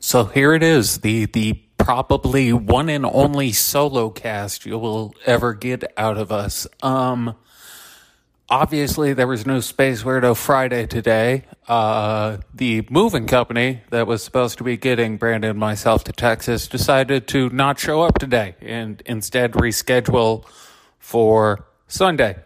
So here it is, the the probably one and only solo cast you will ever get out of us. Um obviously there was no Space Weirdo Friday today. Uh the moving company that was supposed to be getting Brandon and myself to Texas decided to not show up today and instead reschedule for Sunday.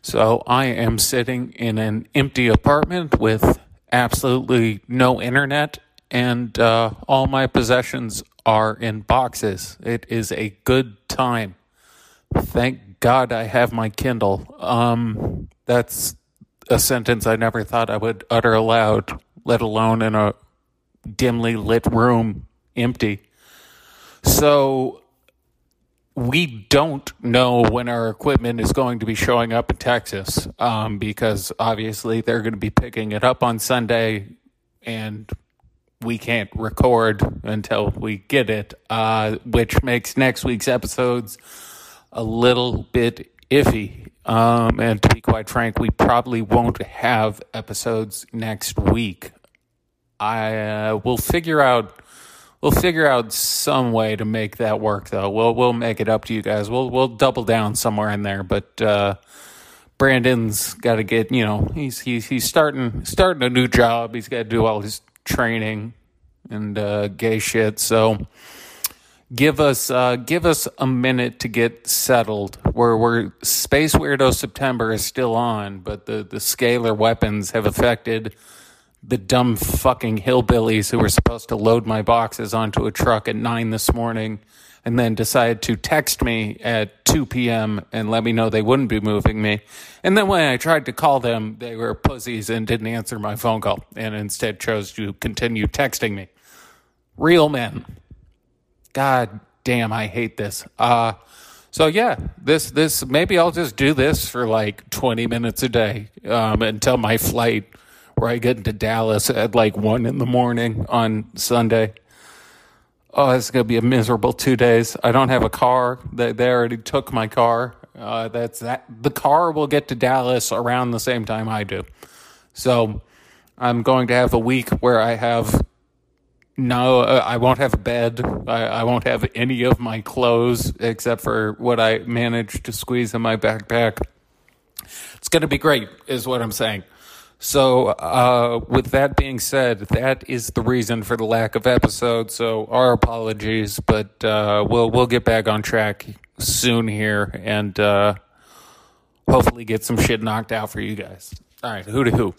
So I am sitting in an empty apartment with absolutely no internet and uh, all my possessions are in boxes. It is a good time. Thank God I have my Kindle. Um, that's a sentence I never thought I would utter aloud, let alone in a dimly lit room, empty. So we don't know when our equipment is going to be showing up in Texas um, because obviously they're going to be picking it up on Sunday and we can't record until we get it, uh, which makes next week's episodes a little bit iffy. Um, and to be quite frank, we probably won't have episodes next week. I uh, will figure out we'll figure out some way to make that work though. We'll we'll make it up to you guys. We'll we'll double down somewhere in there, but uh, Brandon's got to get you know he's he's he's starting starting a new job. He's got to do all his training and uh, gay shit. So give us uh, give us a minute to get settled. Where we're Space Weirdo September is still on, but the the scalar weapons have affected the dumb fucking hillbillies who were supposed to load my boxes onto a truck at nine this morning and then decided to text me at 2 p.m. and let me know they wouldn't be moving me. And then when I tried to call them, they were pussies and didn't answer my phone call and instead chose to continue texting me. Real men. God damn, I hate this. Uh, so yeah, this this maybe I'll just do this for like 20 minutes a day um, until my flight where I get into Dallas at like one in the morning on Sunday oh, it's to be a miserable two days. I don't have a car. They, they already took my car. Uh, that's that. The car will get to Dallas around the same time I do. So I'm going to have a week where I have no, uh, I won't have a bed. I, I won't have any of my clothes except for what I managed to squeeze in my backpack. It's going to be great, is what I'm saying. So, uh, with that being said, that is the reason for the lack of episodes. So, our apologies, but uh, we'll we'll get back on track soon here, and uh, hopefully get some shit knocked out for you guys. All right, who to who.